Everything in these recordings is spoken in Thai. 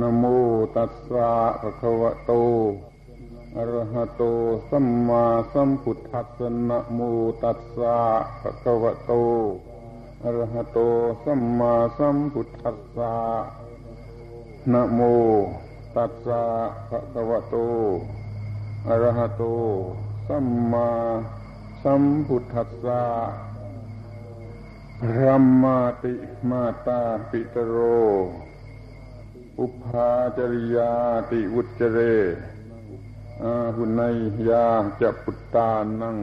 นโมตัสสะภะคะวะโตอะระหะโตสัมมาสัมพุทธัสสะนะโมตัสสะภะคะวะโตอะระหะโตสัมมาสัมพุทธัสสะนะโมตัสสะภะคะวะโตอะระหะโตสัมมาสัมพุทธัสสะพระมาติมาตาปิตโร อุปาจริยาติวุจเรหุนัยยาจะปุตตานัง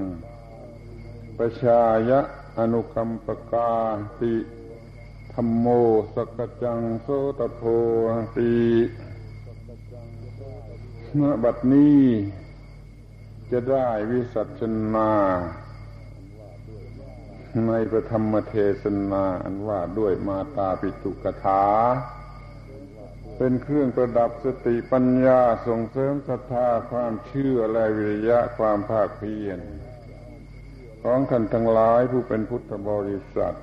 ประชายะอนุคัมปกาติธรรมโมสกจังโสตโพติเมบัดนี้จะได้วิสัชนาในประธรรมเทศนา อันว่าด้วยมาตาปิตุกถา เป็นเครื่องประดับสติปัญญาส่งเสริมศรัทธาความเชื่อและวิริยะความภาคเพียรของท่านทั้งหลายผู้เป็นพุทธบริษัท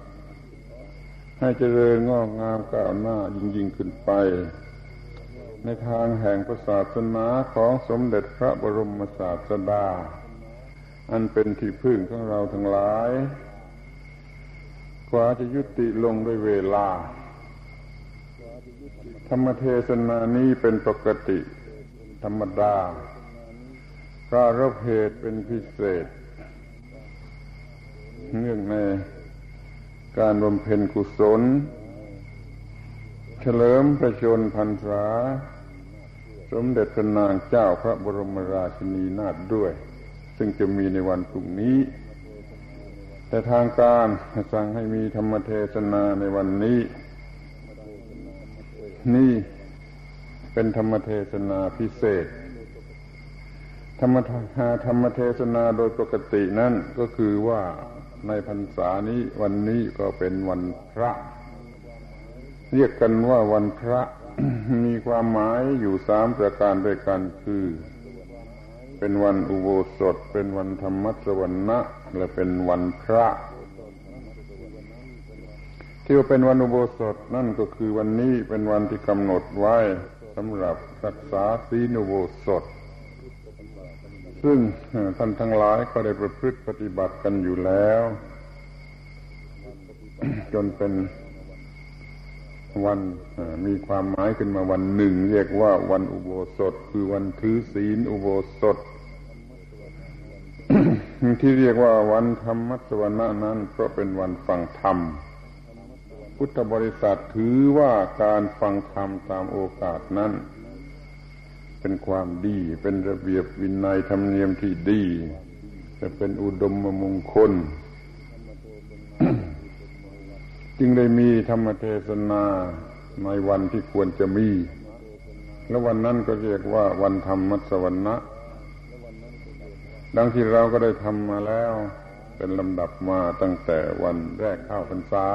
ให้เจริญงอกงามก้าวหน้ายิ่งยิ่งขึ้นไป ในทางแห่งศาสนาของสมเด็จพระบรมศาสดา อันเป็นที่พึ่งของเราทั้งหลาย กว่าจะยุติลงด้วยเวลา ธรรมเทศนานี้เป็นปกติ ธรรมดาก็รับเหตุเป็นพิเศษ เนื่องในการบำเพ็ญกุศล เฉลิมพระชนพรรษา สมเด็จพระนางเจ้าพระบรมราชินีนาถด้วย ซึ่งจะมีในวันพรุ่งนี้ แต่ทางการสั่งให้มีธรรมเทศนาในวันนี้ นี่เป็นธรรมเทศนาพิเศษ ธรรมธรรมเทศนาโดยปกตินั่นก็คือว่าในพรรษานี้วันนี้ก็เป็นวันพระ เรียกกันว่าวันพระมีความหมายอยู่สามประการด้วยกันคือ เป็นวันอุโบสถ เป็นวันธรรมสวรรณะและเป็นวันพระ ที่ว่าเป็นวันอุโบสถนั่นก็คือวันนี้เป็นวันที่กำหนดไว้สำหรับรักษาศีลอุโบสถ ซึ่งท่านทั้งหลายก็ได้ประพฤติปฏิบัติกันอยู่แล้ว จนเป็นวันมีความหมายขึ้นมาวันหนึ่ง เรียกว่าวันอุโบสถ คือวันถือศีลอุโบสถ ที่เรียกว่าวันธรรมมัสวรรณะนั้นเพราะเป็นวันฟังธรรม พุทธบริษัทถือว่าการฟังธรรมตามโอกาสนั้น เป็นความดีเป็นระเบียบวินัยธรรมเนียมที่ดี จะเป็นอุดมมงคล จึงได้มีธรรมเทศนาในวันที่ควรจะมี และวันนั้นก็เรียกว่าวันธรรมมัสวรรณะดังที่เราก็ได้ทำมาแล้ว เป็นลำดับมาตั้งแต่วันแรกเข้าพรรษา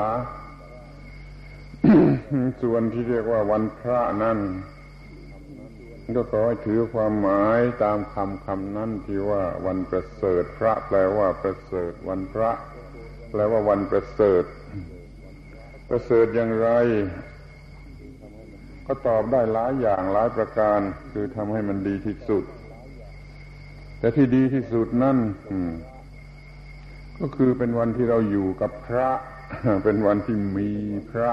ส่วนที่เรียกว่าวันพระนั้นก็ขอให้ถือความหมายตามคำคำนั้นที่ว่าวันประเสริฐพระแปลว่าประเสริฐวันพระ แปลว่าวันประเสริฐ ประเสริฐอย่างไร ก็ตอบได้หลายอย่างหลายประการ คือทำให้มันดีที่สุด แต่ที่ดีที่สุดนั่นก็คือเป็นวันที่เราอยู่กับพระ เป็นวันที่มีพระ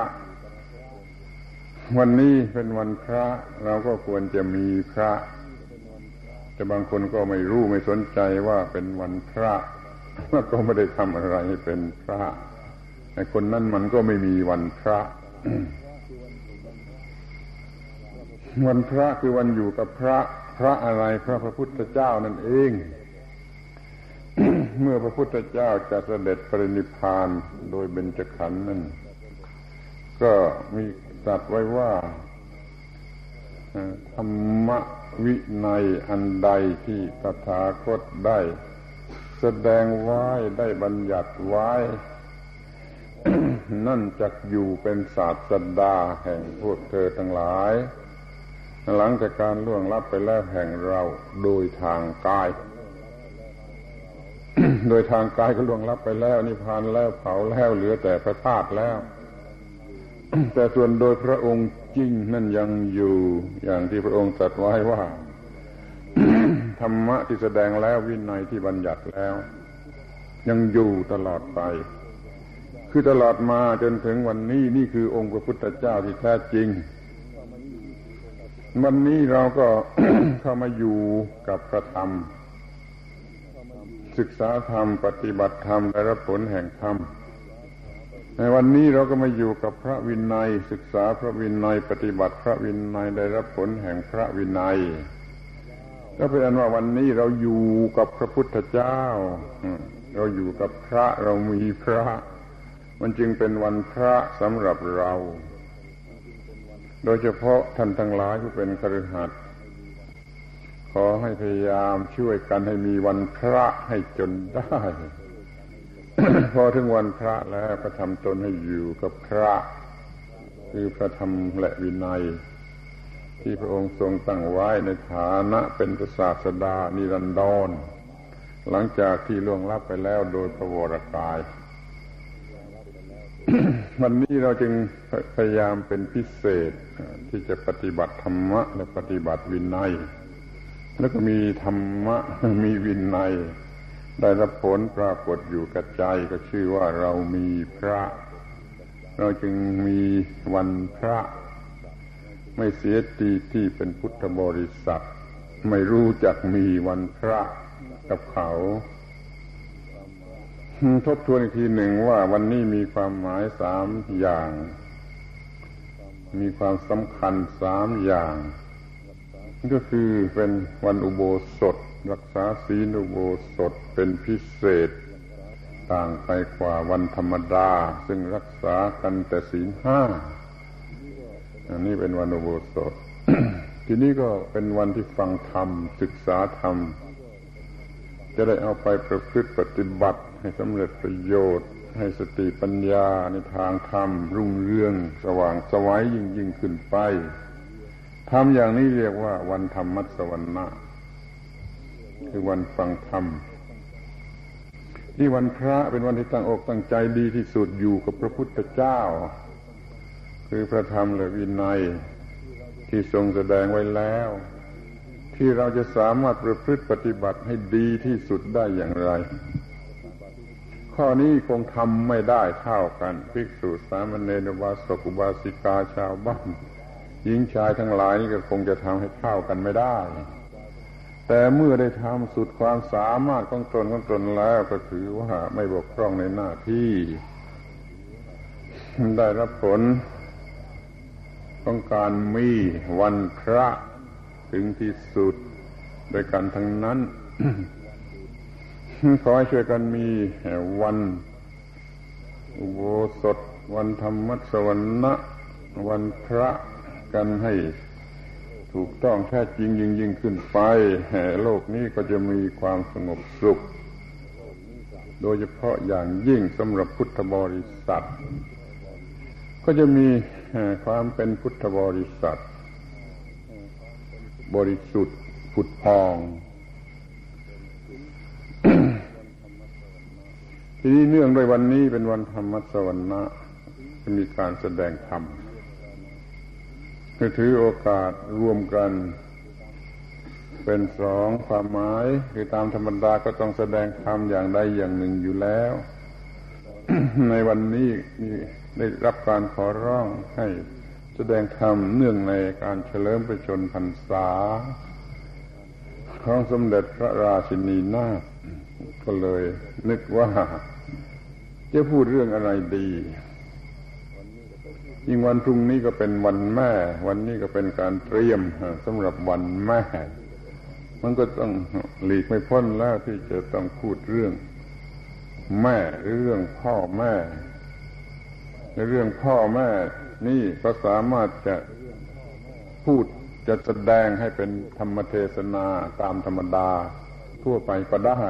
วันนี้เป็นวันพระ เราก็ควรจะมีพระ แต่บางคนก็ไม่รู้ไม่สนใจว่าเป็นวันพระแล้วก็ไม่ได้ทำอะไรให้เป็นพระไอ้คนนั้นมันก็ไม่มีวันพระ วันพระคือวันอยู่กับพระ พระอะไรพระพระพุทธเจ้านั่นเอง เมื่อพระพุทธเจ้าจะเสด็จปรินิพานโดยเบญจขันธ์นั้นก็มี ตรัสไว้ว่าธรรมวินัยอันใดที่ตถาคตได้ แสดงไว้ได้บัญญัติไว้ นั่นจะอยู่เป็นศาสดาแห่งพวกเธอทั้งหลาย หลังจากการล่วงลับไปแล้วแห่งเราโดยทางกาย โดยทางกายก็ล่วงลับไปแล้วนิพพานแล้วเผาแล้วเหลือแต่พระธาตุแล้ว แต่ส่วนโดยพระองค์จริงนั่นยังอยู่อย่างที่พระองค์ตรัสไว้ว่า ธรรมะที่แสดงแล้ววินัยที่บัญญัติแล้ว ยังอยู่ตลอดไป คือตลอดมาจนถึงวันนี้นี่คือองค์พระพุทธเจ้าที่แท้จริง วันนี้เราก็เข้ามาอยู่กับพระธรรม ศึกษาธรรม ปฏิบัติธรรมได้รับผลแห่งธรรม ในวันนี้เราก็มาอยู่กับพระวินัย ศึกษาพระวินัย ปฏิบัติพระวินัยได้รับผลแห่งพระวินัยก็เป็นอันว่าวันนี้เราอยู่กับพระพุทธเจ้า เราอยู่กับพระเรามีพระ มันจึงเป็นวันพระสำหรับเรา โดยเฉพาะท่านทั้งหลายผู้เป็นครือขัดขอให้พยายามช่วยกันให้มีวันพระให้จนได้ พอถึงวันพระแล้วก็ทำตนให้อยู่กับพระ คือพระธรรมและวินัย ที่พระองค์ทรงตั้งไว้ในฐานะเป็นพระศาสดานิรันดร หลังจากที่ล่วงลับไปแล้วโดยพระวรกาย วันนี้เราจึงพยายามเป็นพิเศษที่จะปฏิบัติธรรมะและปฏิบัติวินัย แล้วก็มีธรรมะมีวินัย ได้รับผลปรากฏอยู่กับใจก็ชื่อว่าเรามีพระ เราจึงมีวันพระ ไม่เสียทีที่เป็นพุทธบริษัท ไม่รู้จักมีวันพระกับเขาทบทวนอีกทีหนึ่งว่าวันนี้มีความหมายสามอย่าง มีความสำคัญสามอย่าง ก็คือเป็นวันอุโบสถ รักษาศีลอุโบสถเป็นพิเศษ ต่างไปกว่าวันธรรมดา ซึ่งรักษากันแต่ศีลห้าอันนี้เป็นวันอุโบสถ ทีนี้ก็เป็นวันที่ฟังธรรม ศึกษาธรรม จะได้เอาไปประพฤติปฏิบัติให้สำเร็จประโยชน์ ให้สติปัญญาในทางธรรม รุ่งเรือง สว่างสวัยยิ่งยิ่งขึ้นไปทำอย่างนี้เรียกว่าวันธรรมมัสวรรณะ คือวันฟังธรรม ที่วันพระเป็นวันที่ตั้งอกตั้งใจดีที่สุดอยู่กับพระพุทธเจ้า คือพระธรรมและวินัยที่ทรงแสดงไว้แล้ว ที่เราจะสามารถประพฤติปฏิบัติให้ดีที่สุดได้อย่างไร ข้อนี้คงทำไม่ได้เท่ากันภิกษุสามเณรบาสกุบาสิกาชาวบ้านหญิงชายทั้งหลายก็คงจะทำให้เท่ากันไม่ได้ แต่เมื่อได้ทำสุดความสามารถของตนของตนแล้วก็ถือว่าไม่บกพร่องในหน้าที่ ได้รับผลของการมีวันพระถึงที่สุดโดยกันทั้งนั้นขอให้ช่วยกันมีวัน อุโบสถ วันธรรมสวรรณะวันพระกันให้ ถูกต้องแท้จริงยิ่งยิ่งขึ้นไป โลกนี้ก็จะมีความสงบสุข โดยเฉพาะอย่างยิ่งสำหรับพุทธบริษัท ก็จะมีความเป็นพุทธบริษัท บริสุทธิ์ผุดพอง ทีนี้เนื่องด้วยวันนี้เป็นวันธรรมสวรรณะจะมีการแสดงธรรม ถือโอกาสรวมกัน เป็นสองความหมายคือตามธรรมดาก็ต้องแสดงธรรมอย่างใดอย่างหนึ่งอยู่แล้ว ในวันนี้มีได้รับการขอร้องให้แสดงธรรมเนื่องในการเฉลิมประชนพรรษาของสมเด็จพระราชินีนาถก็เลยนึกว่าจะพูดเรื่องอะไรดี ยิ่งวันพรุ่งนี้ก็เป็นวันแม่ วันนี้ก็เป็นการเตรียมสำหรับวันแม่ มันก็ต้องหลีกไม่พ้นแล้วที่จะต้องพูดเรื่อง แม่หรือเรื่องพ่อแม่ในเรื่องพ่อแม่นี่ก็สามารถจะพูดจะแสดงให้เป็นธรรมเทศนาตามธรรมดาทั่วไปก็ได้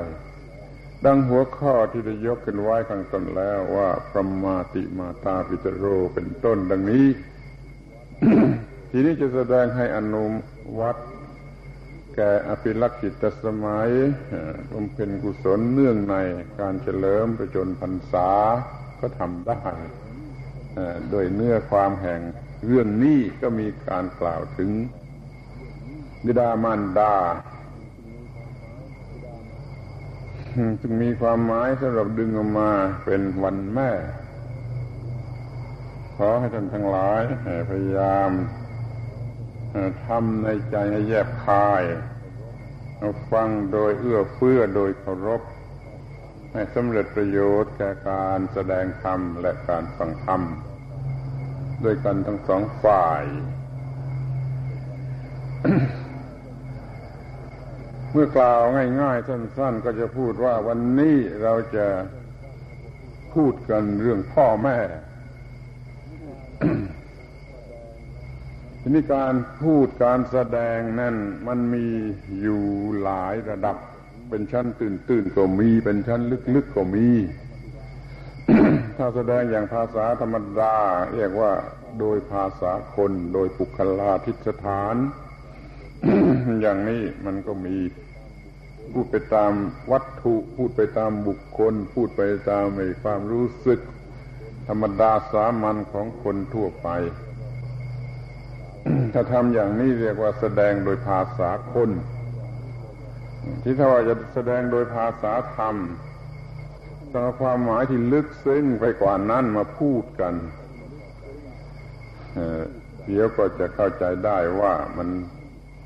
ดังหัวข้อที่ได้ยกขึ้นไว้ข้างต้นแล้วว่าพรหมาติมาตาปิจโรเป็นต้นดังนี้ ทีนี้จะแสดงให้อนุวัตแก่อภิลักษิตสมัยบำเพ็ญกุศลเนื่องในการเฉลิมประจนพรรษาก็ทำได้โดยเนื้อความแห่งเรื่องนี้ก็มีการกล่าวถึงบิดามารดา จึงมีความหมายสำหรับดึงออกมาเป็นวันแม่ ขอให้ท่านทั้งหลายพยายามทำในใจให้แยบคายฟังโดยเอื้อเฟื้อโดยเคารพ ให้สำเร็จประโยชน์แก่การแสดงธรรมและการฟังธรรมด้วยกันทั้งสองฝ่าย มื่อกล่าวง่ายๆสั้นๆ ก็จะพูดว่าวันนี้เราจะพูดกันเรื่องพ่อแม่ทีนี้การพูดการแสดงนั่นมันมีอยู่หลายระดับ เป็นชั้นตื่นๆก็มีเป็นชั้นลึกๆก็มี ถ้าแสดงอย่างภาษาธรรมดา เรียกว่าโดยภาษาคนโดยปุคลาทิสถาน อย่างนี้มันก็มี พูดไปตามวัตถุ พูดไปตามบุคคล พูดไปตามความรู้สึก ธรรมดาสามัญของคนทั่วไป ถ้าทำอย่างนี้เรียกว่าแสดงโดยภาษาคน ที่ถ้าว่าจะแสดงโดยภาษาธรรมต้องความหมายที่ลึกซึ้งไปกว่านั้นมาพูดกันเดี๋ยวก็จะเข้าใจได้ว่ามัน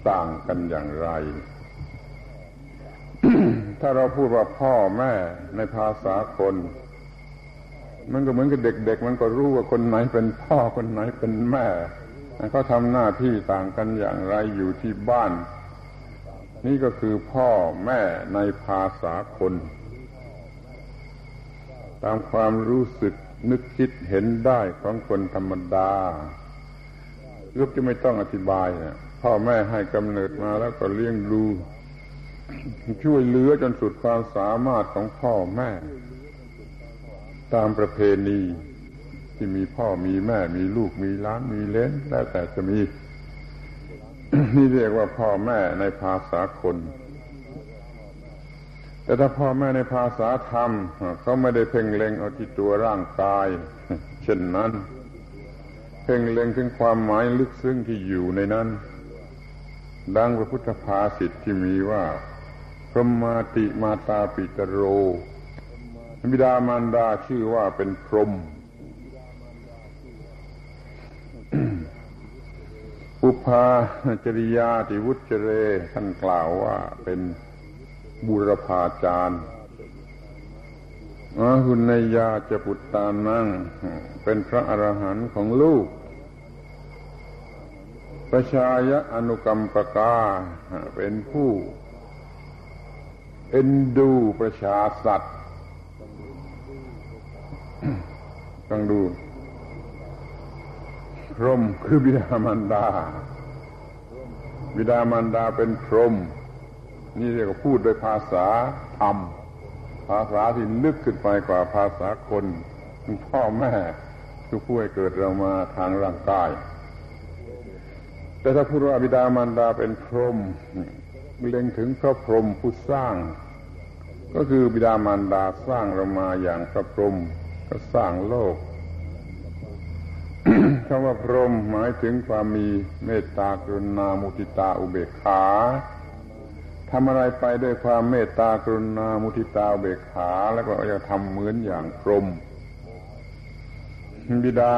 ต่างกันอย่างไร ถ้าเราพูดว่าพ่อแม่ในภาษาคน มันก็เหมือนกับเด็ก ๆ มันก็รู้ว่าคนไหนเป็นพ่อคนไหนเป็นแม่เขาทำหน้าที่ต่างกันอย่างไรอยู่ที่บ้าน นี่ก็คือพ่อแม่ในภาษาคน ตามความรู้สึกนึกคิดเห็นได้ของคนธรรมดาลูกจะไม่ต้องอธิบาย พ่อแม่ให้กำเนิดมาแล้วก็เลี้ยงดู ช่วยเหลือจนสุดความสามารถของพ่อแม่ ตามประเพณีที่มีพ่อมีแม่มีลูกมีล้านมีเล้นแล้วแต่จะมีนี่เรียกว่าพ่อแม่ในภาษาคน แต่ถ้าพ่อแม่ในภาษาธรรมเขาไม่ได้เพ่งเล็งเอาที่ตัวร่างกาย เช่นนั้น เพ่งเล็งถึงความหมายลึกซึ้งที่อยู่ในนั้น ดังพระพุทธภาษิตที่มีว่า พรหมาติมาตาปิตโร บิดามารดาชื่อว่าเป็นพรหมอุปาจริยาติวุจเร ท่านกล่าวว่าเป็นบุรพาจารย์อาหุนยาจะปุตตานั่ง เป็นพระอรหันต์ของลูก ประชายะอนุกรรมปกา เป็นผู้ เอ็นดูประชาสัตว์ต้องดู พรหมคือบิดามารดา บิดามารดาเป็นพรหมนี่เรียกว่าพูดโดยภาษาธรรม ภาษาที่ลึกขึ้นไปกว่าภาษาคนพ่อแม่คือผู้ให้เกิดเรามาทางร่างกาย แต่ถ้าพูดว่าบิดามารดาเป็นพรหมเล็งถึงพระพรหมผู้สร้าง ก็คือบิดามารดาสร้างเรามาอย่างพระพรหมก็สร้างโลกคำว่าพรหมหมายถึงความมีเมตตากรุณามุทิตาอุเบกขาทำอะไรไปด้วยความเมตตากรุณามุทิตาอุเบกขา แล้วก็จะทำเหมือนอย่างพรหมบิดา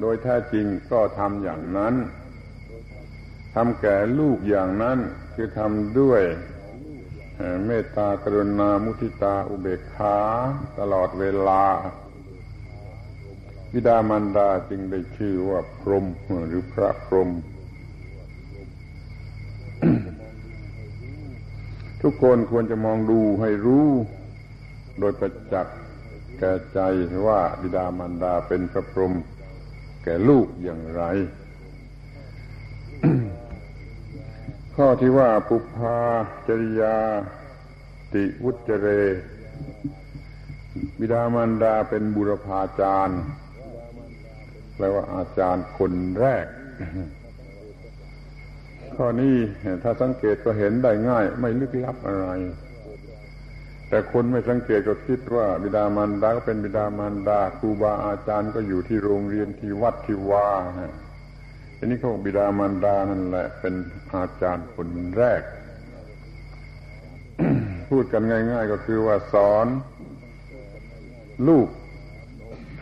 โดยแท้จริงก็ทำอย่างนั้นทำแก่ลูกอย่างนั้นคือทำด้วย เมตตากรุณามุทิตาอุเบกขาตลอดเวลาบิดามารดาจึงได้ชื่อว่าพรหมหรือพระพรหมทุกคนควรจะมองดูให้รู้โดยประจักษ์แก่ใจว่าบิดามารดาเป็นพระพรหมแก่ลูกอย่างไร ข้อที่ว่าปุพาจริยา ติวุจเร บิดามารดาเป็นบุรพาจารย์แปลว่าอาจารย์คนแรก ข้อนี้ถ้าสังเกตก็เห็นได้ง่าย ไม่ลึกลับอะไร แต่คนไม่สังเกตก็คิดว่า บิดามารดาก็เป็นบิดามารดาครูบาอาจารย์ก็อยู่ที่โรงเรียนที่วัดที่วาอั นนี้เขาบิดามารดานั่นแหละ เป็นอาจารย์คนแรก พูดกันง่าย ๆ ก็คือว่าสอน ลูก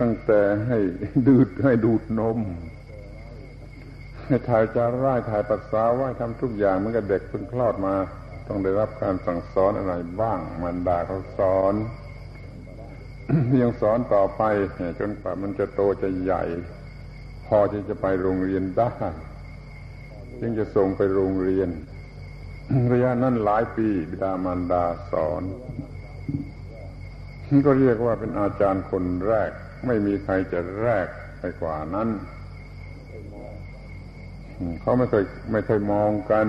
ตั้งแต่ให้ดูดให้ดูดนม ให้ถ่ายจาร่ายถ่ายปัสสาวะทำทุกอย่างเหมือนกับเด็กเพิ่งคลอดมา ต้องได้รับการสั่งสอนอะไรบ้างมันดาเขาสอนยังสอนต่อไปจนกว่ามันจะโตจะใหญ่ อที่จะไปโรงเรียนได้ยังจะส่งไปโรงเรียน ระยะนั้นหลายปีบิดามารดาสอนก็เรียกว่าเป็นอาจารย์คนแรก ไม่มีใครจะแรกไปกว่านั้น เขาไม่เคยไม่เคยมองกัน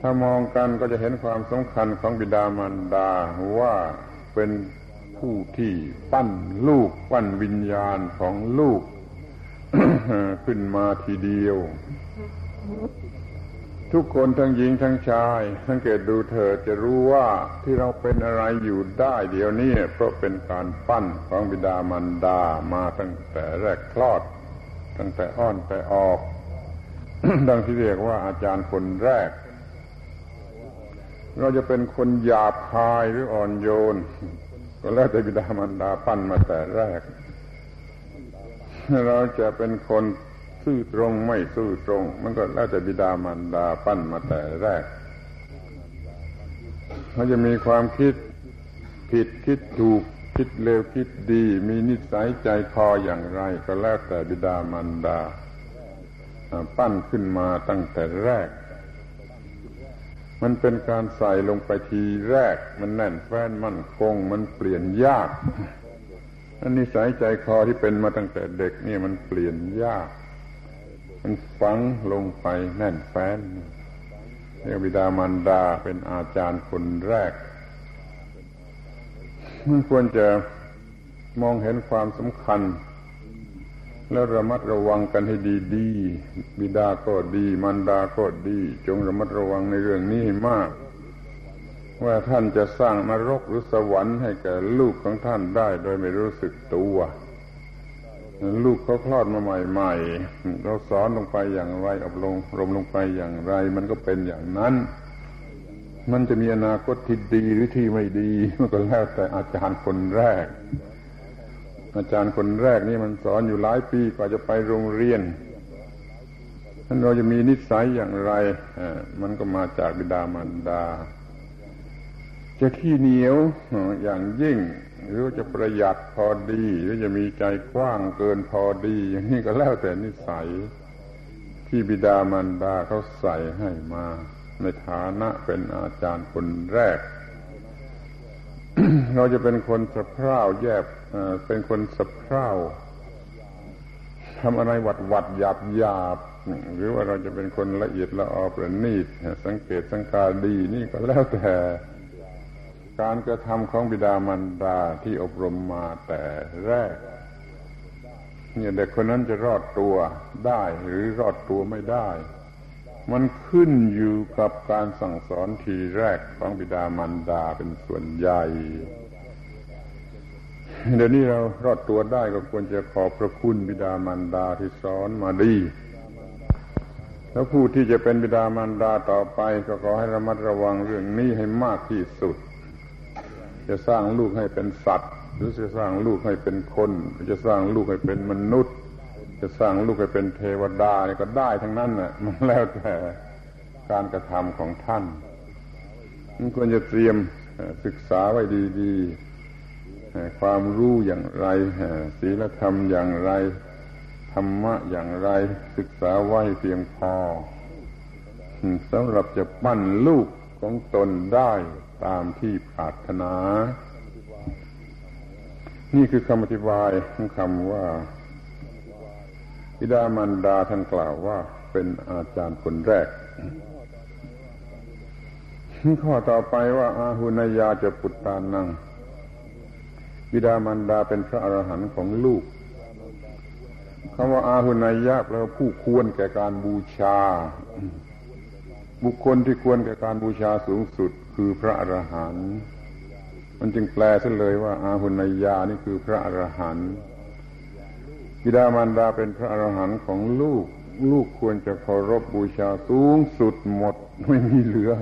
ถ้ามองกันก็จะเห็นความสำคัญของบิดามารดาว่าเป็นผู้ที่ปั้นลูกปั้นวิญญาณของลูก ขึ้นมาทีเดียว ทุกคนทั้งหญิงทั้งชาย สังเกตดูเธอจะรู้ว่าที่เราเป็นอะไรอยู่ได้เดี๋ยวนี้เพราะเป็นการปั้นของบิดามารดามาตั้งแต่แรกคลอด ตั้งแต่อ้อนแต่ออก ดังที่เรียกว่าอาจารย์คนแรก เราจะเป็นคนหยาบคายหรืออ่อนโยน ก็แล้วแต่บิดามารดาปั้นมาแต่แรก เราจะเป็นคนซื่อตรงไม่ซื่อตรง มันก็แล้วแต่บิดามารดาปั้นมาแต่แรกเขาจะมีความคิดผิดคิดถูกคิดเลวคิดดี มีนิสัยใจคออย่างไร ก็แล้วแต่บิดามารดา ปั้นขึ้นมาตั้งแต่แรก มันเป็นการใส่ลงไปทีแรก มันแน่นแฟ้นมั่นคง มันเปลี่ยนยาก อันนิสัยใจคอที่เป็นมาตั้งแต่เด็กนี่มันเปลี่ยนยาก มันฝังลงไปแน่นแฟ้นเรียกบิดามารดาเป็นอาจารย์คนแรกมันควรจะมองเห็นความสำคัญ แล้วระมัดระวังกันให้ดี ๆ บิดาก็ดี มารดาก็ดี จงระมัดระวังในเรื่องนี้มาก ว่าท่านจะสร้างนรกหรือสวรรค์ให้แก่ลูกของท่านได้โดยไม่รู้สึกตัว ลูกเขาคลอดมาใหม่ๆเราสอนลงไปอย่างไรอบรมรมลงไปอย่างไร มันก็เป็นอย่างนั้น มันจะมีอนาคตที่ดีหรือที่ไม่ดีมันก็แล้วแต่อาจารย์คนแรก อาจารย์คนแรกนี่มันสอนอยู่หลายปีกว่าจะไปโรงเรียนท่านเราจะมีนิสัยอย่างไรมันก็มาจากบิดามารดา จะขี้เหนียว อย่างยิ่ง หรือจะประหยัดพอดี หรือจะมีใจกว้างเกินพอดี อย่างนี้ก็แล้วแต่นิสัย ที่บิดามารดาเขาใส่ให้มา ในฐานะเป็นอาจารย์คนแรก เราจะเป็นคนสะเพร่าแยบเป็นคนสะเพร่าทำอะไรวัดวัดหยาบหยาบหรือว่าเราจะเป็นคนละเอียดละออประณีตสังเกตสังการดีนี่ก็แล้วแต่ การกระทำของบิดามารดาที่อบรมมาแต่แรก เนี่ยเด็กคนนั้นจะรอดตัวได้หรือรอดตัวไม่ได้ มันขึ้นอยู่กับการสั่งสอนทีแรกของบิดามารดาเป็นส่วนใหญ่เดี๋ยวนี้เรารอดตัวได้ก็ควรจะขอบพระคุณบิดามารดาที่สอนมาดี แล้วผู้ที่จะเป็นบิดามารดาต่อไปก็ขอให้ระมัดระวังเรื่องนี้ให้มากที่สุด จะสร้างลูกให้เป็นสัตว์ หรือจะสร้างลูกให้เป็นคนจะสร้างลูกให้เป็นมนุษย์ จะสร้างลูกให้เป็นเทวดาก็ได้ทั้งนั้นน่ะมันแล้วแต่การกระทำของท่านมันควรจะเตรียมศึกษาไว้ดีๆความรู้อย่างไรศีลธรรมอย่างไรธรรมะอย่างไรศึกษาไว้เพียงพอสำหรับจะปั้นลูกของตนได้ ตามที่ปรารถนา นี่คือคำอธิบายของคำว่าบิดามันดาท่านกล่าวว่าเป็นอาจารย์คนแรก ข้อต่อไปว่าอาหุนยาจะปุตตานัง บิดามันดาเป็นพระอรหันต์ของลูกคำว่าอาหุนายะแปลว่าผู้ควรแก่การบูชา บุคคลที่ควรแก่การบูชาสูงสุด คือพระอรหันต์มันจึงแปลซะเลยว่า อาหุนยานี่คือพระอรหันต์บิดามารดาเป็นพระอรหันต์ของลูก ลูกควรจะเคารพบูชาสูงสุดหมดไม่มีเหลือ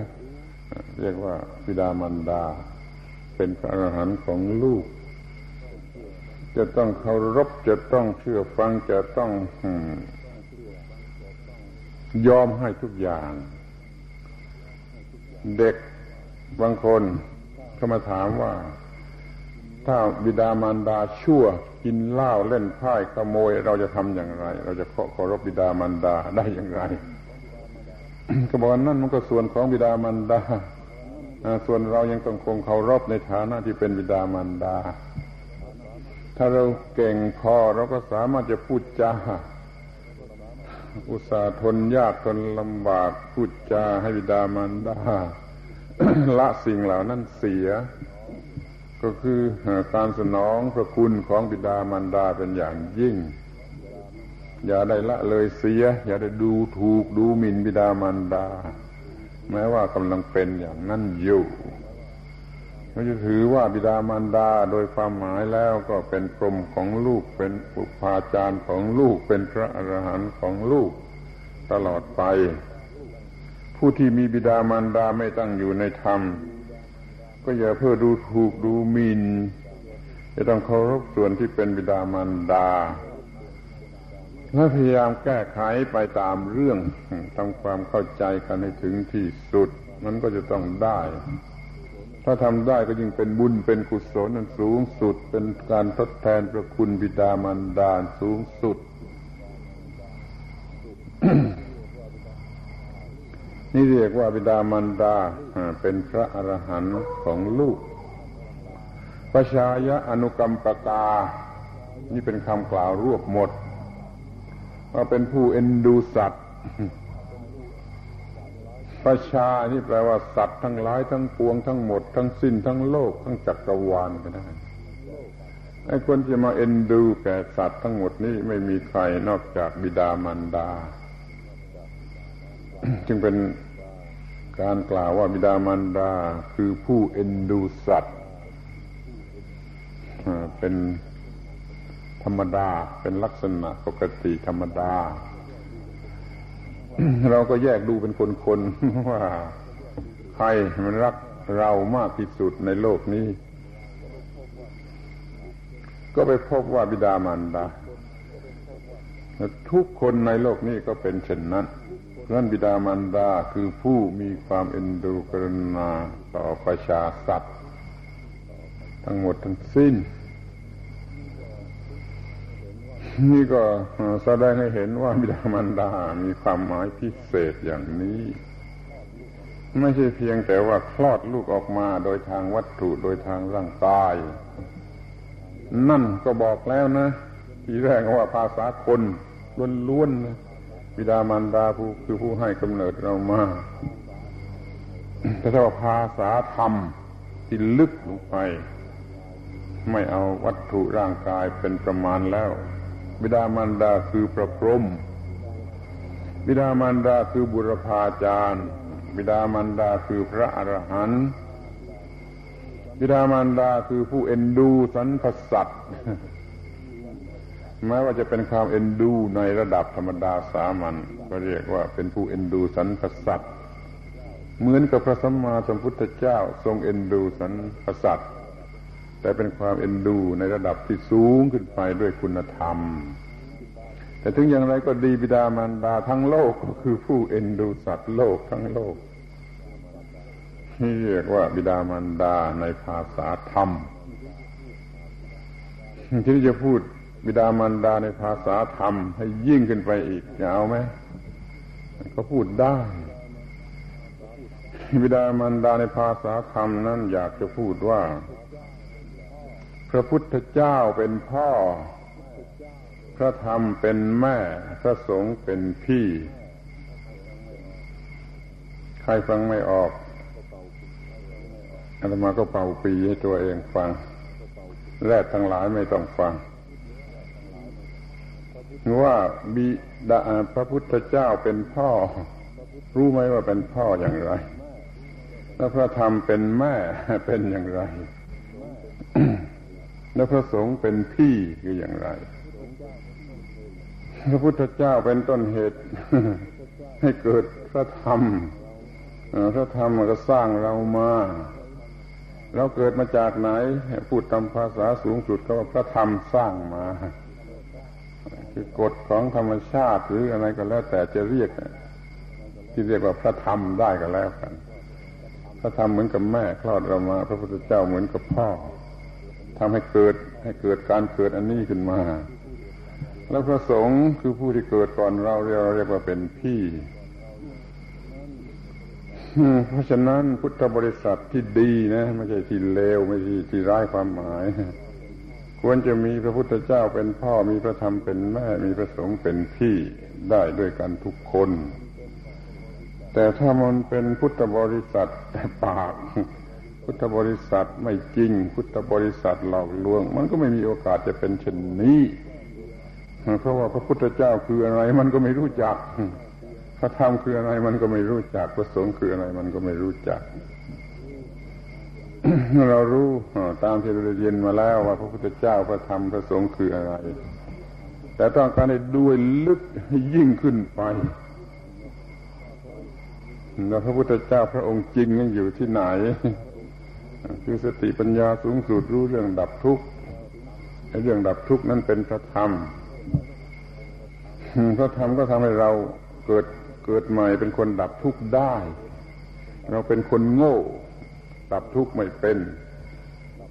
เรียกว่าบิดามารดา เป็นพระอรหันต์ของลูก จะต้องเคารพจะต้องเชื่อฟังจะต้องยอมให้ทุกอย่าง เด็ก บางคนเขามาถามว่า ถ้าบิดามารดาชั่ว กินเหล้าเล่นไพ่ขโมย เราจะทำอย่างไร เราจะเคารพบิดามารดาได้อย่างไรก็บอกว่านั่นมันก็ส่วนของบิดามารดาส่วนเรายังต้องคงเคารพในฐานะที่เป็นบิดามารดา ถ้าเราเก่งพอเราก็สามารถจะพูดจาอุตส่าห์ทนยากทนลำบากพูดจาให้บิดามารดา ละสิ่งเหล่านั้นเสีย ก็คือการสนองพระคุณของบิดามารดาเป็นอย่างยิ่ง อย่าได้ละเลยเสีย อย่าได้ดูถูกดูหมิ่นบิดามารดา แม้ว่ากำลังเป็นอย่างนั้นอยู่เราจะถือว่าบิดามารดาโดยความหมายแล้วก็เป็นกรมของลูกเป็นอุปาจารย์ของลูกเป็นพระอรหันต์ของลูกตลอดไป ผู้ที่มีบิดามารดาไม่ตั้งอยู่ในธรรม ก็อย่าเพื่อดูถูกดูหมิน่นจะต้องเคารพส่วนที่เป็นบิดามารดา และพยายามแก้ไขไปตามเรื่องทำความเข้าใจกันให้ถึงที่สุด มันก็จะต้องได้ ถ้าทำได้ก็ยิ่งเป็นบุญเป็นกุศลนั้นสูงสุด เป็นการทดแทนพระคุณบิดามารดาสูงสุด นี่เรียกว่าบิดามารดาเป็นพระอรหันต์ของลูกประชายะอนุกรรมปกา นี่เป็นคำกล่าวรวบหมด ว่าเป็นผู้เอ็นดูสัตว์ประชานี่แปลว่าสัตว์ทั้งหลายทั้งปวงทั้งหมด ทั้งสิ้นทั้งโลก ทั้งจักรวาลก็ได้ไอ้คนจะมาเอ็นดูแก่สัตว์ทั้งหมดนี้ไม่มีใครนอกจากบิดามารดา จึงเป็นการกล่าวว่าบิดามารดาคือผู้เอ็นดูสัตว์เป็นธรรมดาเป็นลักษณะปกติธรรมดา เราก็แยกดูเป็นคนๆว่าใครมันรักเรามากที่สุดในโลกนี้ ก็ไปพบว่าบิดามารดาทุกคนในโลกนี้ก็เป็นเช่นนั้น นั่นบิดามารดาคือผู้มีความเอ็นดูกรุณาต่อประชาสัตว์ ทั้งหมดทั้งสิ้น นี่ก็แสดงให้เห็นว่าบิดามารดามีความหมายพิเศษอย่างนี้ ไม่ใช่เพียงแต่ว่าคลอดลูกออกมาโดยทางวัตถุโดยทางร่างกาย นั่นก็บอกแล้วนะ ทีแรกว่าภาษาคนล้วนๆนะ บิดามารดาผู้คือผู้ให้กำเนิดเรามาแต่ถ้าว่าภาษาธรรมที่ลึกลงไป ไม่เอาวัตถุร่างกายเป็นประมาณแล้ว บิดามารดาคือพระพรหมบิดามารดาคือบุรพาจารย์บิดามารดาคือพระอรหันต์บิดามารดาคือผู้เอ็นดูสรรพสัตว์ แม้ว่าจะเป็นความเอ็นดูในระดับธรรมดาสามัญก็เรียกว่าเป็นผู้เอ็นดูสรรพสัตว์เหมือนกับพระสัมมาสัมพุทธเจ้าทรงเอ็นดูสรรพสัตว์แต่เป็นความเอ็นดูในระดับที่สูงขึ้นไปด้วยคุณธรรม แต่ถึงอย่างไรก็ดีบิดามารดาทั้งโลกก็คือผู้เอ็นดูสัตว์โลกทั้งโลกที่เรียกว่าบิดามารดาในภาษาธรรมที่จะพูด บิดามารดาในภาษาธรรม ให้ยิ่งขึ้นไปอีกจะเอาไหมก็พูดได้ บิดามารดาในภาษาธรรมนั้นอยากจะพูดว่า พระพุทธเจ้าเป็นพ่อ พระธรรมเป็นแม่ พระสงฆ์เป็นพี่ ใครฟังไม่ออกอาตมาก็เป่าปีให้ตัวเองฟังแรกทั้งหลายไม่ต้องฟัง ว่าบิดาพระพุทธเจ้าเป็นพ่อ รู้ไหมว่าเป็นพ่ออย่างไร แล้วพระธรรมเป็นแม่เป็นอย่างไร แล้วพระสงฆ์เป็นพี่คืออย่างไร พระพุทธเจ้าเป็นต้นเหตุ ให้เกิดพระธรรมพระธรรมก็สร้างเรามาเราเกิดมาจากไหนพูดตามภาษาสูงสุดก็ว่าพระธรรมสร้างมา คือกฎของธรรมชาติหรืออะไรก็แล้ว แต่จะเรียก ที่เรียกว่าพระธรรมได้ก็แล้วกัน พระธรรมเหมือนกับแม่คลอดเรามา พระพุทธเจ้าเหมือนกับพ่อทำให้เกิดให้เกิดการเกิดอันนี้ขึ้นมา แล้วพระสงฆ์คือผู้ที่เกิดก่อนเราเราเรียกว่าเป็นพี่เพราะฉะนั้นพุทธบริษัทที่ดีนะไม่ใช่ที่เลวไม่ใช่ที่ร้ายความหมาย ควรจะมีพระพุทธเจ้าเป็นพ่อมีพระธรรมเป็นแม่มีพระสงฆ์เป็นพี่ได้ด้วยกันทุกคน แต่ถ้ามันเป็นพุทธบริษัทแต่ปาก พุทธบริษัทไม่จริง พุทธบริษัทหลอกลวง มันก็ไม่มีโอกาสจะเป็นเช่นนี้ เพราะว่าพระพุทธเจ้าคืออะไรมันก็ไม่รู้จักพระธรรมคืออะไรมันก็ไม่รู้จักพระสงฆ์คืออะไรมันก็ไม่รู้จัก เรารู้ตามที่เราเรียนมาแล้วว่าพระพุทธเจ้าพระธรรมพระสงฆ์คืออะไร แต่ต้องการให้ด้วยลึกยิ่งขึ้นไปแล้วพระพุทธเจ้าพระองค์จริงนั้นอยู่ที่ไหน คือสติปัญญาสูงสุดรู้เรื่องดับทุกข์เรื่องดับทุกข์นั้นเป็นพระธรรมพระธรรมก็ทำให้เราเกิดเกิดใหม่เป็นคนดับทุกข์ได้ เราเป็นคนโง่ ดับทุกข์ไม่เป็น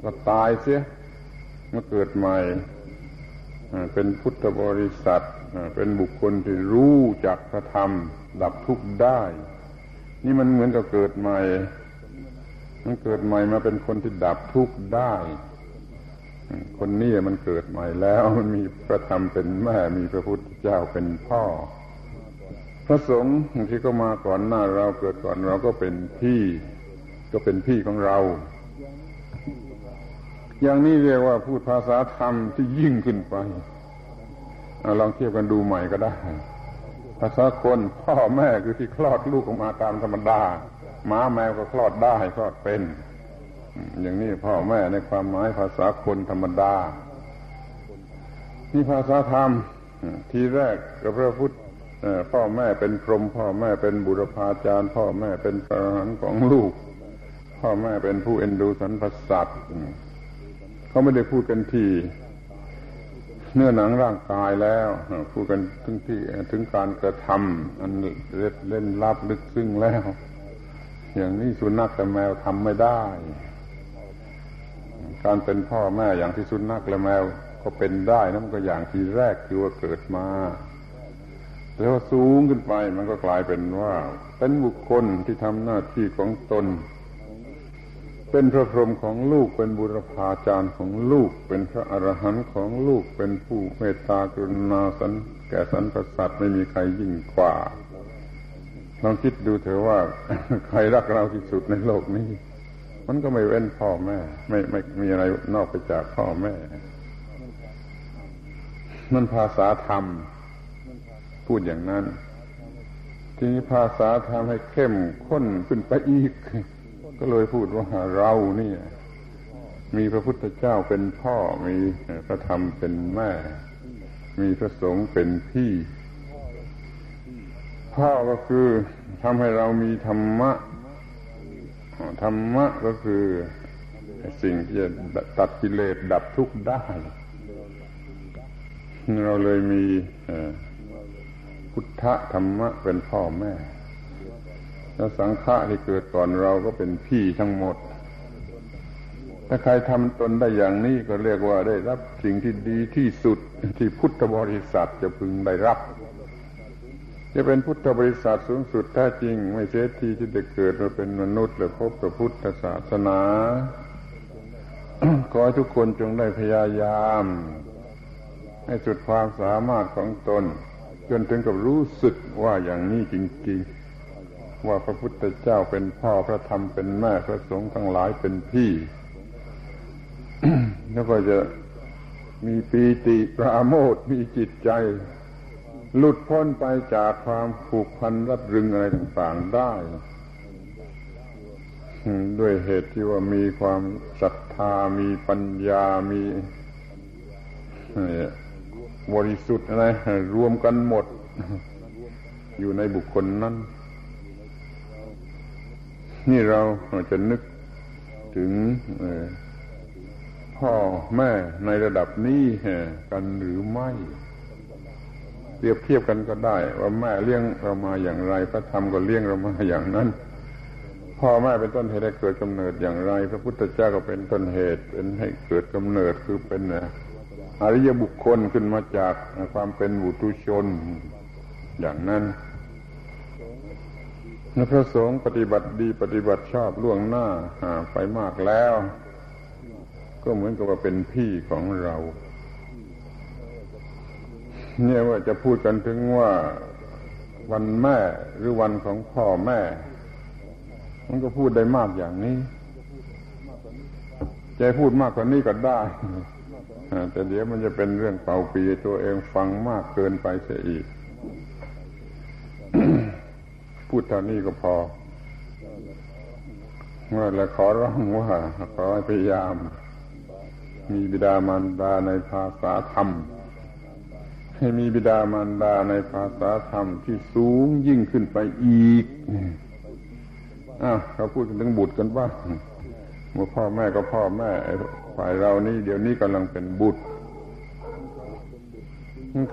ก็ตายเสียมาเกิดใหม่ เป็นพุทธบริษัท เป็นบุคคลที่รู้จักพระธรรม ดับทุกข์ได้ นี่มันเหมือนกับเกิดใหม่ มันเกิดใหม่มาเป็นคนที่ดับทุกข์ได้ คนนี้มันเกิดใหม่แล้ว มันมีพระธรรมเป็นแม่ มีพระพุทธเจ้าเป็นพ่อ พระสงฆ์ที่ก็มาก่อนหน้าเราเกิดก่อนเราก็เป็นพี่ ก็เป็นพี่ของเรา อย่างนี้เรียกว่าพูดภาษาธรรมที่ยิ่งขึ้นไปลองเทียบกันดูใหม่ก็ได้ ภาษาคนพ่อแม่คือที่คลอดลูกออกมาตามธรรมดาหมาแมวก็คลอดได้คลอดเป็น อย่างนี้พ่อแม่ในความหมายภาษาคนธรรมดานี่ภาษาธรรมทีแรกกับพระพุทธพ่อแม่เป็นพรหมพ่อแม่เป็นบุรพาจารย์ พ่อแม่เป็นพระหันของลูก พ่อแม่เป็นผู้เอ็นดูสรรพสัตว์เขาไม่ได้พูดกันที่เนื้อหนังร่างกายแล้วพูดกันถึงที่ถึงการกระทำอันเล่นเล่นลับลึกซึ้งแล้ว อย่างนี้สุนัขแต่แมวทำไม่ได้ การเป็นพ่อแม่อย่างที่สุนัขและแมวก็เป็นได้นั่นก็อย่างที่แรกคือว่าเกิดมาแต่ว่าสูงขึ้นไปมันก็กลายเป็นว่า เป็นบุคคลที่ทำหน้าที่ของตน เป็นพระพรหมของลูกเป็นบุรพาจารย์ของลูก เป็นพระอรหันต์ของลูกเป็นผู้เมตตากรุณาสันแก่สรรพสัตว์ไม่มีใครยิ่งกว่าลองคิดดูเถอะว่าใครรักเราที่สุดในโลกนี้ มันก็ไม่เว้นพ่อแม่ ไม่ไม่มีอะไรนอกไปจากพ่อแม่ มันภาษาธรรม พูดอย่างนั้น ทีนี้ภาษาทำให้เข้มข้นขึ้นไปอีก ก็เลยพูดว่าเรานี่มีพระพุทธเจ้าเป็นพ่อ มีพระธรรมเป็นแม่ มีพระสงฆ์เป็นพี่ พ่อก็คือทำให้เรามีธรรมะ ธรรมะก็คือสิ่งที่จะตัดกิเลสดับทุกข์ได้ เราเลยมีพุทธธรรมะเป็นพ่อแม่ แล้วสังฆะที่เกิดก่อนเราก็เป็นพี่ทั้งหมด ถ้าใครทำตนได้อย่างนี้ก็เรียกว่าได้รับสิ่งที่ดีที่สุดที่พุทธบริษัทจะพึงได้รับ จะเป็นพุทธบริษัทสูงสุดแท้จริง ไม่เสียทีที่จะเกิดมาเป็นมนุษย์และพบพระพุทธศาสนา ขอให้ทุกคนจงได้พยายาม ให้สุดความสามารถของตน จนถึงกับรู้สึกว่าอย่างนี้จริง ๆ ว่าพระพุทธเจ้าเป็นพ่อพระธรรมเป็นแม่พระสงฆ์ทั้งหลายเป็นพี่ แล้วก็จะมีปีติปราโมทมีจิตใจ หลุดพ้นไปจากความผูกพันรัดรึงอะไรต่างๆได้ด้วยเหตุที่ว่ามีความศรัทธามีปัญญามีบริสุทธิ์อะไรรวมกันหมด อยู่ในบุคคลนั้น นี่เราจะนึกถึงพ่อแม่ในระดับนี้กันหรือไม่เปรียบเทียบกันก็ได้ ว่าแม่เลี้ยงเรามาอย่างไร พระธรรมก็เลี้ยงเรามาอย่างนั้น พ่อแม่เป็นต้นเหตุให้เกิดกำเนิดอย่างไร พระพุทธเจ้าก็เป็นต้นเหตุเป็นให้เกิดกำเนิดคือเป็นอริยบุคคลขึ้นมาจากความเป็นบุตุชนอย่างนั้น พระสงฆ์ปฏิบัติดีปฏิบัติชอบล่วงหน้าไปมากแล้ว ก็เหมือนกับว่าเป็นพี่ของเรา เนี่ยว่าจะพูดกันถึงว่าวันแม่หรือวันของพ่อแม่ มันก็พูดได้มากอย่างนี้จะพูดมากกว่านี้ก็ได้แต่เดี๋ยวมันจะเป็นเรื่องเป่าปีตัวเองฟังมากเกินไปเสียอีก พูดเท่านี้ก็พอเมื่อและขอร้องว่าขอพยายาม มีบิดามารดาในภาษาธรรม ให้มีบิดามารดาในภาษาธรรมที่สูงยิ่งขึ้นไปอีกอ้าวเขาพูดถึงบุตรกันบ้างเมื่อพ่อแม่ก็พ่อแม่ฝ่ายเรานี่เดี๋ยวนี้กำลังเป็นบุตร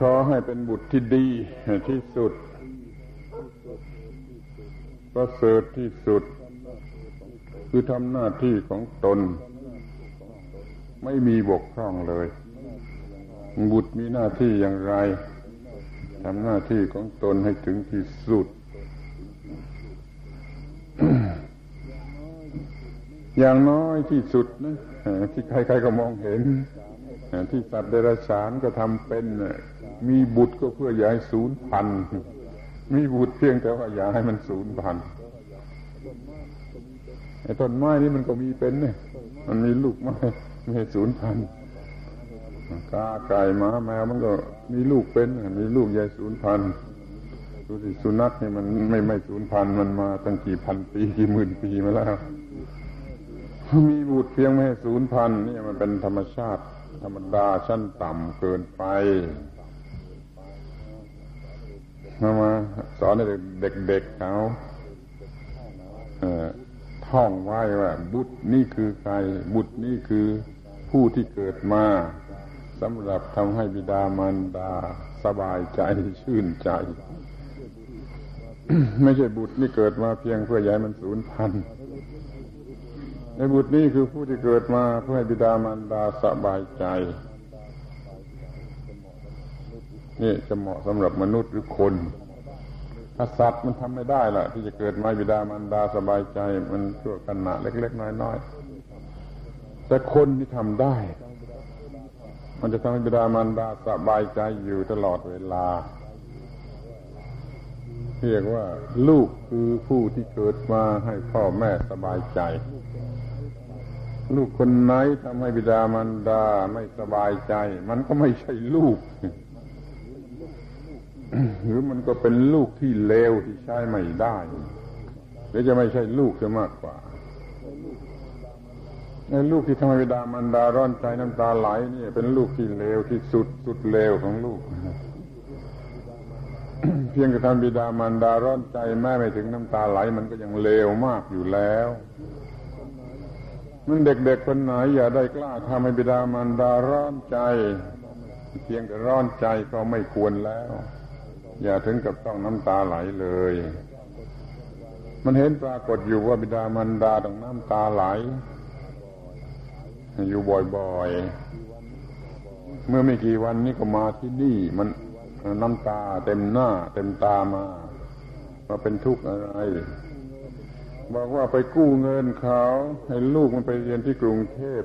ขอให้เป็นบุตรที่ดีที่สุด ประเสริฐที่สุด คือทำหน้าที่ของตน ไม่มีบกพร่องเลย บุตรมีหน้าที่อย่างไรทำหน้าที่ของตนให้ถึงที่สุด อย่างน้อยที่สุดนะที่ใครๆก็มองเห็น ที่สัตว์เดรัจฉานก็ทำเป็น มีบุตรก็เพื่ออย่าให้สูญพันธุ์ มีบุตรเพียงแต่ว่าอย่าให้มันสูญพันธุ์ไอ้ต้นไม้นี่มันก็มีเป็นเนี่ย มันมีลูกไม้ไม่สูญพันธุ์กาไก่หมาแมวมันก็มีลูกเป็น มีลูกใหญ่สูญพันธุ์ดูสิสุนัขนี่มันไม่ไม่สูญพันธุ์มันมาตั้งกี่พันปีกี่หมื่นปีมาแล้ว มีบุตรเพียงไม่ให้ศูนย์พันนี่มันเป็นธรรมชาติ ธรรมดาชั้นต่ำเกินไป มามาสอนเด็กๆเขาท่องไว้ว่า บุตรนี่คือใคร บุตรนี่คือผู้ที่เกิดมาสำหรับทำให้บิดามารดาสบายใจชื่นใจ ไม่ใช่บุตรนี่เกิดมาเพียงเพื่อย้ายมันสูญพันธุ์ในบุตรนี้คือผู้ที่เกิดมาเพื่อให้บิดามารดาสบายใจ นี่จะเหมาะสำหรับมนุษย์หรือคน ถ้าสัตว์มันทำไม่ได้ล่ะ ที่จะเกิดมาบิดามารดาสบายใจ มันชั่วขณะเล็ก ๆ น้อยๆแต่คนที่ทำได้ มันจะทำให้บิดามารดาสบายใจอยู่ตลอดเวลาเรียกว่า ลูกคือผู้ที่เกิดมาให้พ่อแม่สบายใจ ลูกคนไหนทำให้บิดามารดาไม่สบายใจ มันก็ไม่ใช่ลูก หรือมันก็เป็นลูกที่เลวที่ใช้ไม่ได้หรือจะไม่ใช่ลูกจะมากกว่าในลูกที่ทำให้บิดามารดาร้อนใจน้ำตาไหลนี่เป็นลูกที่เลวที่สุดสุดเลวของลูก เพียงแต่ทำบิดามารดาร้อนใจแม่ไม่ถึงน้ำตาไหล มันก็ยังเลวมากอยู่แล้วมันเด็กๆคนไหนอย่าได้กล้าทำให้บิดามารดาร้อนใจ เพียงแต่ร้อนใจก็ไม่ควรแล้ว อย่าถึงกับต้องน้ำตาไหลเลย มันเห็นปรากฏอยู่ว่าบิดามารดาต้องน้ำตาไหล อยู่บ่อยๆ เมื่อไม่กี่วันนี้ก็มาที่นี่ มันน้ำตาเต็มหน้า เต็มตามาว่าเป็นทุกข์อะไรบอกว่าไปกู้เงินเขาให้ลูกมันไปเรียนที่กรุงเทพ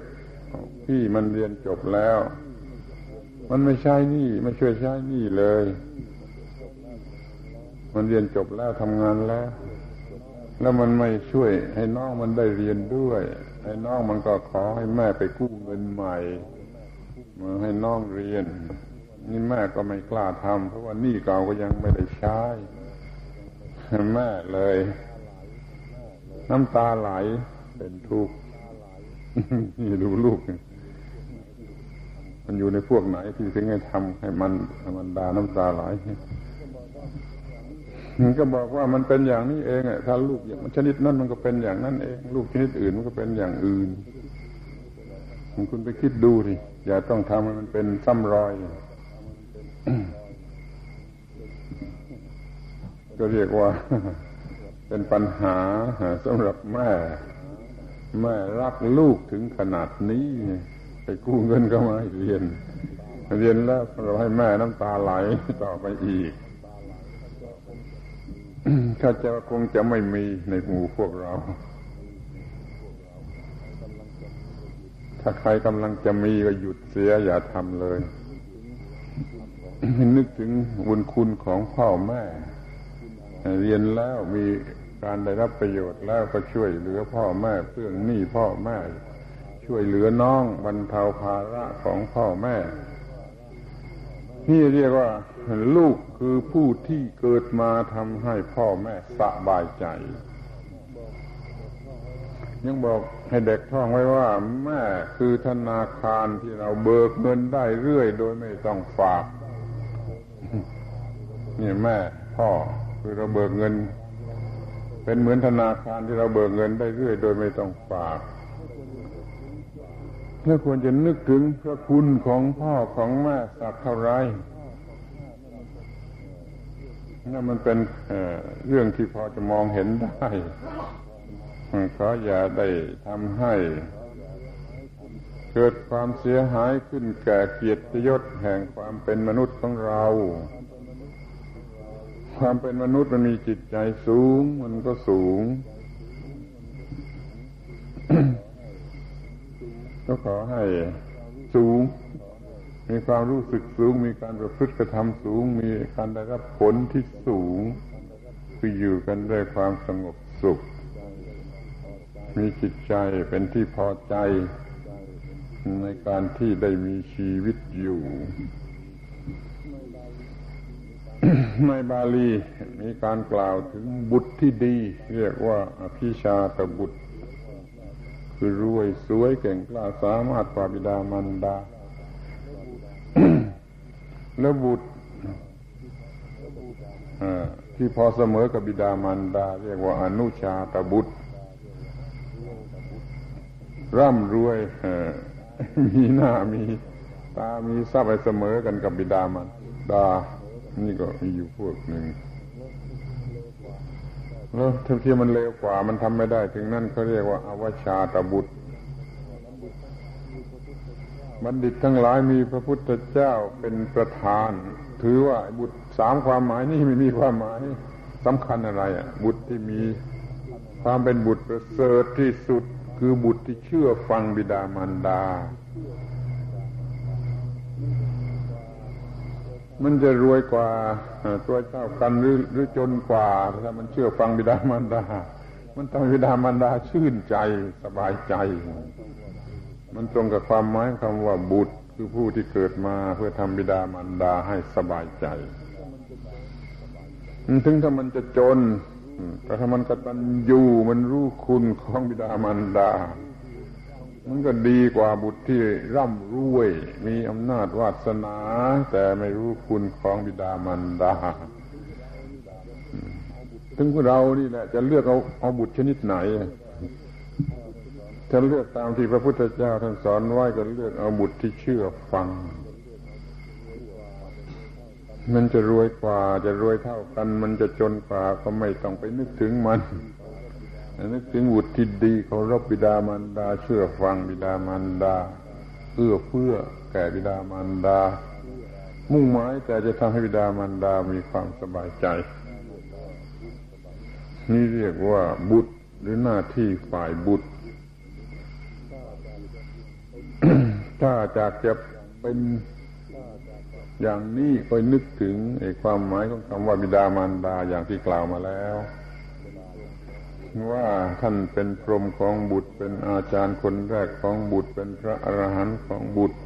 พี่มันเรียนจบแล้ว มันไม่ใช่นี่ไม่ช่วยใช้นี่เลย มันเรียนจบแล้วทำงานแล้ว แล้วมันไม่ช่วย ให้น้องมันได้เรียนด้วยให้น้องมันก็ขอให้แม่ไปกู้เงินใหม่มาให้น้องเรียน นี่แม่ก็ไม่กล้าทำเพราะว่านี่เก่าก็ยังไม่ได้ใช้แม่เลย น้ำตาไหลเป็นทุกข์นี่ดูลูก มันอยู่ในพวกไหนที่ถึงให้ทำให้มันมันดาน้ำตาไหล ก็บอกว่ามันเป็นอย่างนี้เองถ้าลูกอย่างชนิดนั้นมันก็เป็นอย่างนั้นเองลูกชนิดอื่นมันก็เป็นอย่างอื่นคุณไปคิดดูดิอย่าต้องทำให้มันเป็นซ้ำรอย ก็เรียกว่า เป็นปัญหาสำหรับแม่ แม่รักลูกถึงขนาดนี้ไปกู้เงินก็มาเรียน เรียนแล้วเราให้แม่น้ำตาไหลต่อไปอีก ข้าจะคงจะไม่มีในหมู่พวกเรา ถ้าใครกำลังจะมีก็หยุดเสียอย่าทำเลย นึกถึงบุญคุณของพ่อแม่ เรียนแล้วมีการได้รับประโยชน์แล้วก็ช่วยเหลือพ่อแม่เพื่องหนี้พ่อแม่ ช่วยเหลือน้องบรรเทาภาระของพ่อแม่ นี่เรียกว่า ลูกคือผู้ที่เกิดมาทำให้พ่อแม่สบายใจ ยังบอกให้เด็กท่องไว้ว่า แม่คือธนาคารที่เราเบิกเงินได้เรื่อย โดยไม่ต้องฝาก นี่แม่พ่อคือเราเบิกเงิน เป็นเหมือนธนาคารที่เราเบิกเงินได้เรื่อย โดยไม่ต้องฝาก เมื่อควรจะนึกถึงพระคุณของพ่อของแม่สักเท่าไรนั่นมันเป็นเรื่องที่พอจะมองเห็นได้ขออย่าได้ทำให้ เกิดความเสียหายขึ้นแก่เกียรติยศแห่งความเป็นมนุษย์ของเรา ความเป็นมนุษย์มันมีจิตใจสูง มันก็สูง ก็ขอให้สูง มีความรู้สึกสูง มีการประพฤติกระทำสูง มีการได้รับผลที่สูงคืออยู่กันด้วยความสงบสุข มีจิตใจเป็นที่พอใจ ในการที่ได้มีชีวิตอยู่ ในบาลีมีการกล่าวถึงบุตรที่ดี เรียกว่าอภิชาตบุตร คือรวยสวยเก่งกล้าสามารถกว่าบิดามารดา แล้วบุตรที่พอเสมอกับบิดามารดา เรียกว่าอนุชาตบุตร ร่ำรวยมีหน้ามีตามีทรัพย์ไปเสมอกันกับบิดามารดา นี่ก็มีอยู่พวกหนึ่ง แล้วที่มันเลวกว่ามันทำไม่ได้ ถึงนั่นเขาเรียกว่าอวชาตบุตร บัณฑิตทั้งหลายมีพระพุทธเจ้าเป็นประธาน ถือว่าบุตรสามความหมายนี่ไม่มีความหมายสำคัญอะไรอะ บุตรที่มีความเป็นบุตรประเสริฐที่สุด คือบุตรที่เชื่อฟังบิดามารดา มันจะรวยกว่าตัวเจ้ากันหรือหรือจนกว่าถ้ามันเชื่อฟังบิดามารดา มันทำบิดามารดาชื่นใจสบายใจ มันตรงกับความหมายคำว่าบุตรคือผู้ที่เกิดมาเพื่อทำบิดามารดาให้สบายใจถึงถ้ามันจะจนแต่ถ้ามันกตัญญูมันรู้คุณของบิดามารดา มันก็ดีกว่าบุตรที่ร่ำรวย มีอำนาจวาสนา แต่ไม่รู้คุณของบิดามารดาถึงพวกเรานี่แหละจะเลือกเอาเอาบุตรชนิดไหนถ้าเลือกตามที่พระพุทธเจ้าท่านสอนไว้ก็เลือกเอาบุตรที่เชื่อฟัง มันจะรวยกว่า จะรวยเท่ากัน มันจะจนกว่าก็ไม่ต้องไปนึกถึงมัน นึกถึงบุตรที่ดีเคารพบิดามารดา เชื่อฟังบิดามารดาเอื้อเพื่อแก่บิดามารดา มุ่งหมายแต่จะทำให้บิดามารดามีความสบายใจ นี่เรียกว่าบุตรหรือหน้าที่ฝ่ายบุตร ถ้าจากจะเป็นอย่างนี้คอยนึกถึงไอ้ความหมายของคำว่าบิดามารดาอย่างที่กล่าวมาแล้ว ว่าท่านเป็นพรหมของบุตร เป็นอาจารย์คนแรกของบุตร เป็นพระอรหันต์ของบุตร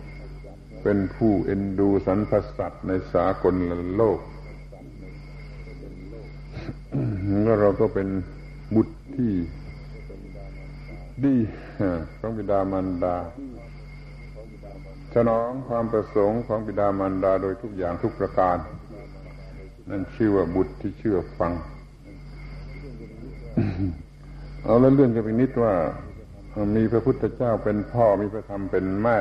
เป็นผู้เอ็นดูสรรพสัตว์ในสากลโลกแล้วเราก็เป็นบุตรที่ดีของบิดามารดาสนองความประสงค์ของบิดามารดาโดยทุกอย่างทุกประการ นั่นชื่อว่าบุตรที่เชื่อฟัง เอาแล้วเลื่อนกันไปนิดว่า มีพระพุทธเจ้าเป็นพ่อมีพระธรรมเป็นแม่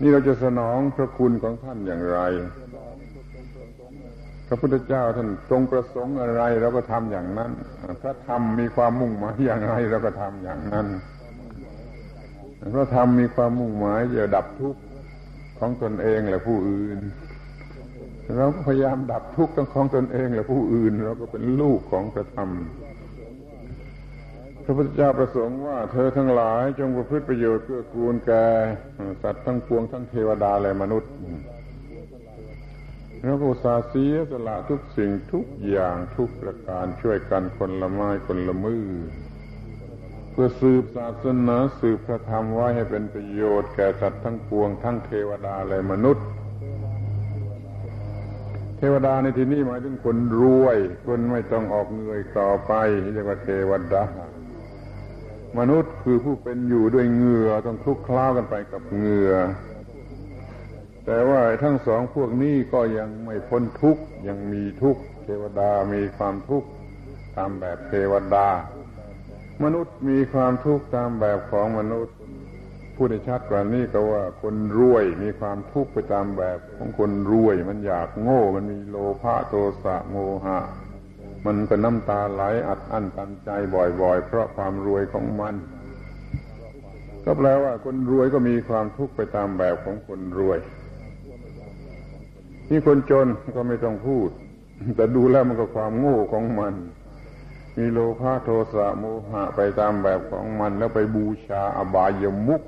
นี่เราจะสนองพระคุณของท่านอย่างไร พระพุทธเจ้าท่านทรงประสงค์อะไรเราก็ทำอย่างนั้น พระธรรมมีความมุ่งหมายอย่างไรเราก็ทำอย่างนั้น พระธรรมมีความมุ่งหมายจะดับทุกข์ของตนเองและผู้อื่น เราก็พยายามดับทุกข์ทั้งของตนเองและผู้อื่น เราก็เป็นลูกของพระธรรม พระพุทธเจ้าประสงค์ว่า เธอทั้งหลายจงประพฤติประโยชน์เพื่อกูลแก่สัตว์ทั้งปวงทั้งเทวดาและมนุษย์เราก็สาเสียสละทุกสิ่งทุกอย่างทุกประการช่วยกันคนละไม้คนละมือ เพื่อสืบศาสนาสืบพระธรรมไว้ให้เป็นประโยชน์แก่สัตว์ทั้งปวงทั้งเทวดาและมนุษย์ เทวดาในที่นี้หมายถึงคนรวย คนไม่ต้องออกเงยต่อไปเรียกว่าเทวดามนุษย์คือผู้เป็นอยู่ด้วยเหงื่อต้องคลุกคล้ากันไปกับเหงื่อแต่ว่าทั้งสองพวกนี้ก็ยังไม่พ้นทุกข์ยังมีทุกข์เทวดามีความทุกข์ตามแบบเทวดา มนุษย์มีความทุกข์ตามแบบของมนุษย์ พูดในชัดกว่านี้ก็ว่าคนรวยมีความทุกข์ไปตามแบบของคนรวย มันอยากโง่ มันมีโลภะโทสะโมหะ มันก็น้ำตาไหลอัดอั้นตันใจบ่อยๆ เพราะความรวยของมัน ก็แปลว่าคนรวยก็มีความทุกข์ไปตามแบบของคนรวย ที่คนจนก็ไม่ต้องพูด แต่ดูแล้วมันก็ความโง่ของมัน มีโลภะโทสะโมหะไปตามแบบของมันแล้วไปบูชาอบายมุก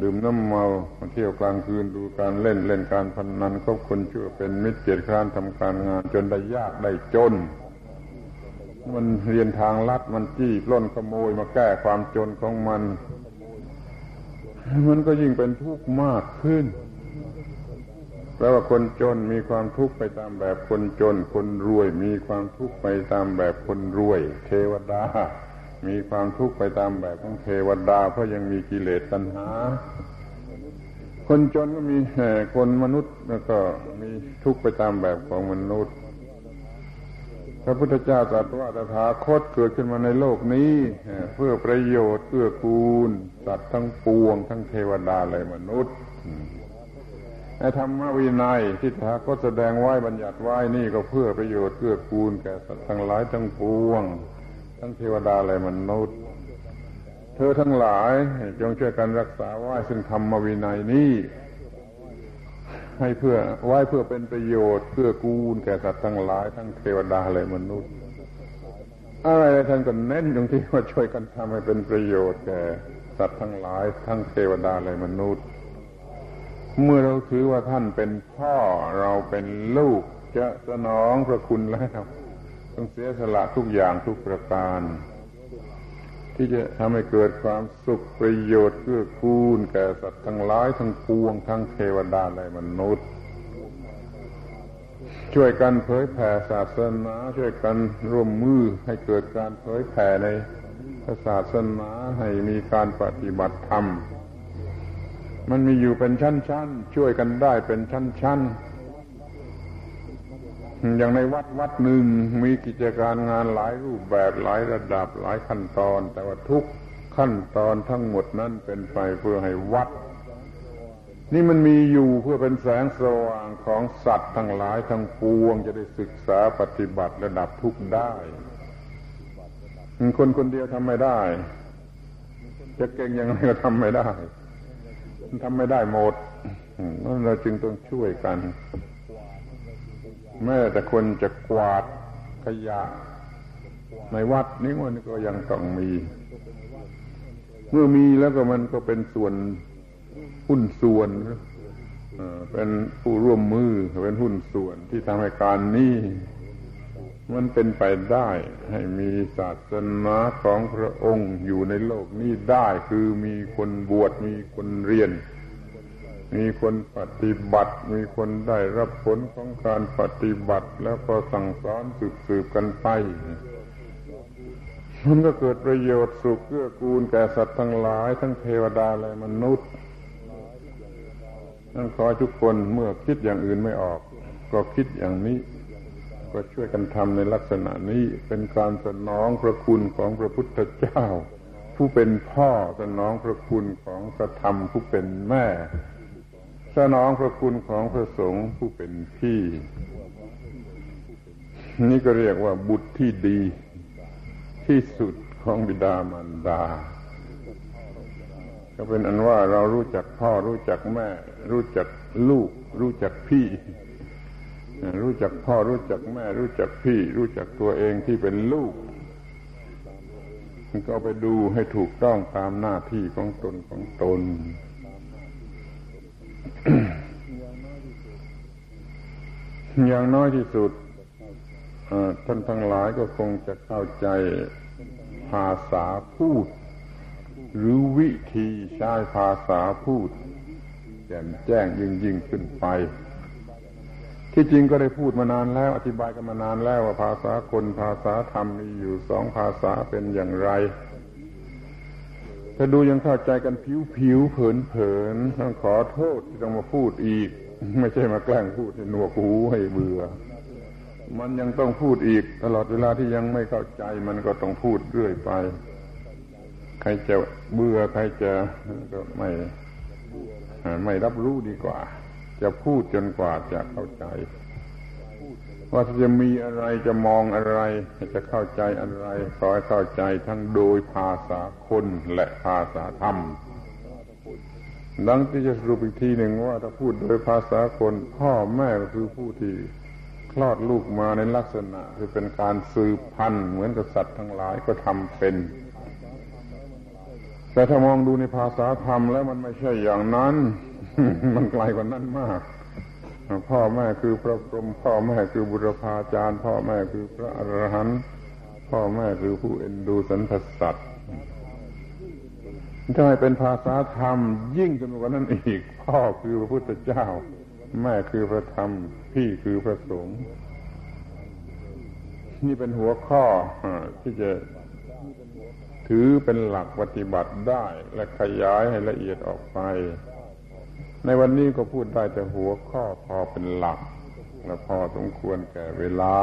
ดื่มน้ำเมาเที่ยวกลางคืนดูการเล่นเล่นการพนนันก็คนชั่วเป็นมิตรเกียรติคร้านทำการงาน จนได้ยากได้จน มันเรียนทางลัดมันจี้ปล้นขโมยมาแก้ความจนของมัน มันก็ยิ่งเป็นทุกข์มากขึ้น แปลว่าคนจนมีความทุกข์ไปตามแบบคนจน คนรวย มีความทุกข์ไปตามแบบคนรวย เทวดา มีความทุกข์ไปตามแบบของเทวดา เพราะยังมีกิเลสตัณหา คนจนก็มีคนมนุษย์แล้วก็มีทุกข์ไปตามแบบของมนุษย์พระพุทธเจ้าตรัสว่าตถาคตเกิดขึ้นมาในโลกนี้ เพื่อประโยชน์เพื่อกูลสัตว์ทั้งปวง ทั้งเทวดาและมนุษย์ ธรรมวินัยที่ทาก็แสดงไว้บัญญัติไว้นี่ก็เพื่อประโยชน์เพื่อกูลแก่สัตว์ทั้งหลายทั้งปวง ทั้งเทวดาและมนุษย์ เธอทั้งหลายจงช่วยกันรักษาไว้ซึ่งธรรมวินัยนี้ให้เพื่อไว้เพื่อเป็นประโยชน์เพื่อกูลแก่สัตว์ทั้งหลายทั้งเทวดาและมนุษย์ อะไรท่านก็เน้นตรงที่ว่าช่วยกันทำให้เป็นประโยชน์แก่สัตว์ทั้งหลายทั้งเทวดาและมนุษย์ เมื่อเราถือว่าท่านเป็นพ่อเราเป็นลูก จะสนองพระคุณแล้วต้องเสียสละทุกอย่างทุกประการ ที่จะทำให้เกิดความสุขประโยชน์เพื่อกูลแก่สัตว์ทั้งหลายทั้งปวงทั้งเทวดาและมนุษย์ ช่วยกันเผยแผ่ศาสนา ช่วยกันร่วมมือให้เกิดการเผยแผ่ในศาสนาให้มีการปฏิบัติธรรม มันมีอยู่เป็นชั้นๆ ช่วยกันได้เป็นชั้นๆ อย่างในวัดวัดหนึ่งมีกิจการงานหลายรูปแบบหลายระดับหลายขั้นตอน แต่ว่าทุกขั้นตอนทั้งหมดนั้นเป็นไปเพื่อให้วัด นี่มันมีอยู่เพื่อเป็นแสงสว่างของสัตว์ทั้งหลายทั้งปวง จะได้ศึกษาปฏิบัติระดับทุกได้คนคนเดียวทำไม่ได้ จะเก่งยังไงก็ทำไม่ได้ ทำไม่ได้หมดนั่นเราจึงต้องช่วยกัน แม้แต่คนจะกวาดขยะ ในวัดนี้มันก็ยังต้องมี เมื่อมีแล้วก็มันก็เป็นส่วนหุ้นส่วนเป็นผู้ร่วมมือเป็นหุ้นส่วนที่ทำให้การนี้ มันเป็นไปได้ให้มีศาสนาของพระองค์อยู่ในโลกนี้ได้คือมีคนบวชมีคนเรียน มีคนปฏิบัติ มีคนได้รับผลของการปฏิบัติ แล้วก็สั่งสอนสืบสืบกันไปมันก็เกิดประโยชน์สุขเกื้อกูลแก่สัตว์ทั้งหลาย ทั้งเทวดาและมนุษย์นั่นขอทุกคนเมื่อคิดอย่างอื่นไม่ออก ก็คิดอย่างนี้ ก็ช่วยกันทำในลักษณะนี้เป็นการสนองพระคุณของพระพุทธเจ้า ผู้เป็นพ่อสนองพระคุณของพระธรรมผู้เป็นแม่ สนองพระคุณของพระสงฆ์ผู้เป็นพี่ นี่ก็เรียกว่าบุตรที่ดี ที่สุดของบิดามารดา ก็เป็นอันว่าเรารู้จักพ่อรู้จักแม่ รู้จักลูก รู้จักพี่ รู้จักพ่อรู้จักแม่ รู้จักพี่ รู้จักตัวเองที่เป็นลูกก็ไปดูให้ถูกต้องตามหน้าที่ของตนของตน อย่างน้อยที่สุดท่านทั้งหลายก็คงจะเข้าใจภาษาพูด หรือวิธีใช้ภาษาพูดแจ่มแจ้งยิ่งยิ่งขึ้นไป ที่จริงก็ได้พูดมานานแล้ว อธิบายกันมานานแล้วว่าภาษาคนภาษาธรรมมีอยู่สองภาษาเป็นอย่างไรถ้าดูยังเข้าใจกันผิวผิวเผินเผินต้องขอโทษที่ต้องมาพูดอีก ไม่ใช่มาแกล้งพูดให้หนวกหูให้เบื่อ มันยังต้องพูดอีก ตลอดเวลาที่ยังไม่เข้าใจ มันก็ต้องพูดเรื่อยไป ใครจะเบื่อใครจะก็ไม่ไม่รับรู้ดีกว่า จะพูดจนกว่าจะเข้าใจ ว่าจะมีอะไรจะมองอะไร จะเข้าใจอะไรขอให้เข้าใจทั้งโดยภาษาคนและภาษาธรรมดังที่จะสรุปอีกทีหนึ่งว่าถ้าพูดโดยภาษาคนพ่อแม่ก็คือผู้ที่คลอดลูกมาในลักษณะคือเป็นการสืบพันธุ์เหมือนกับสัตว์ทั้งหลายก็ทำเป็น แต่ถ้ามองดูในภาษาธรรมแล้วมันไม่ใช่อย่างนั้น มันไกลกว่านั้นมาก พ่อแม่คือพระพรหมพ่อแม่คือบุรพาจารย์ พ่อแม่คือพระอรหันต์พ่อแม่คือผู้เอ็นดูสรรพสัตว์ถ้าให้เป็นภาษาธรรม ยิ่งขึ้นกว่านั้นอีก พ่อคือพระพุทธเจ้า แม่คือพระธรรม พี่คือพระสงฆ์นี่เป็นหัวข้อที่จะถือเป็นหลักปฏิบัติได้และขยายให้ละเอียดออกไป ในวันนี้ก็พูดได้แต่หัวข้อพอเป็นหลัก และพอสมควรแก่เวลา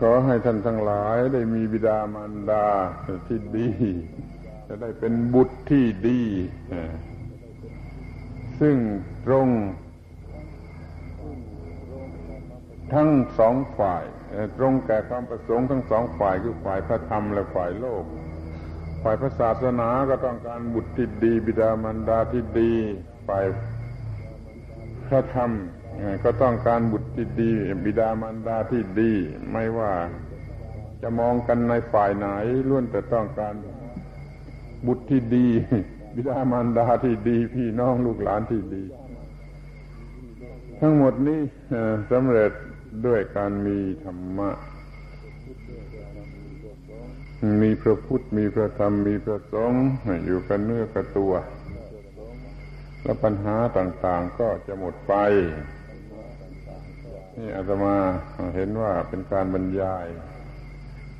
ขอให้ท่านทั้งหลายได้มีบิดามารดาที่ดี จะได้เป็นบุตรที่ดี ซึ่งตรง ทั้งสองฝ่าย ตรงแก่ความประสงค์ทั้งสองฝ่ายคือฝ่ายพระธรรมและฝ่ายโลก ฝ่ายพระศาสนาก็ต้องการบุตรที่ดี บิดามารดาที่ดี ฝ่ายพระธรรมก็ต้องการบุตรที่ดี บิดามารดาที่ดี ไม่ว่าจะมองกันในฝ่ายไหนล้วนแต่ต้องการบุตรที่ดี บิดามารดาที่ดี พี่น้องลูกหลานที่ดี ทั้งหมดนี้สำเร็จด้วยการมีธรรมะ มีพระพุทธมีพระธรรมมีพระสงฆ์อยู่กันเนื้อกับตัว แล้วปัญหาต่างๆก็จะหมดไป นี่อาตมาเห็นว่าเป็นการบรรยาย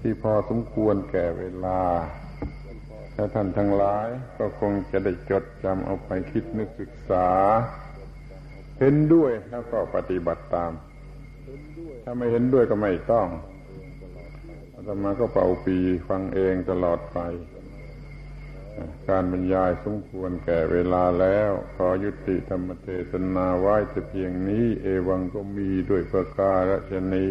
ที่พอสมควรแก่เวลาถ้าท่านทั้งหลายก็คงจะได้จดจำเอาไปคิดนึกศึกษา เห็นด้วยแล้วก็ปฏิบัติตาม ถ้าไม่เห็นด้วยก็ไม่ต้อง อาตมาก็เป่าปีฟังเองตลอดไป การบรรยายสมควรแก่เวลาแล้ว ขอยุติธรรมเทศนาไว้แต่เพียงนี้ เอวังก็มีด้วยประการชนี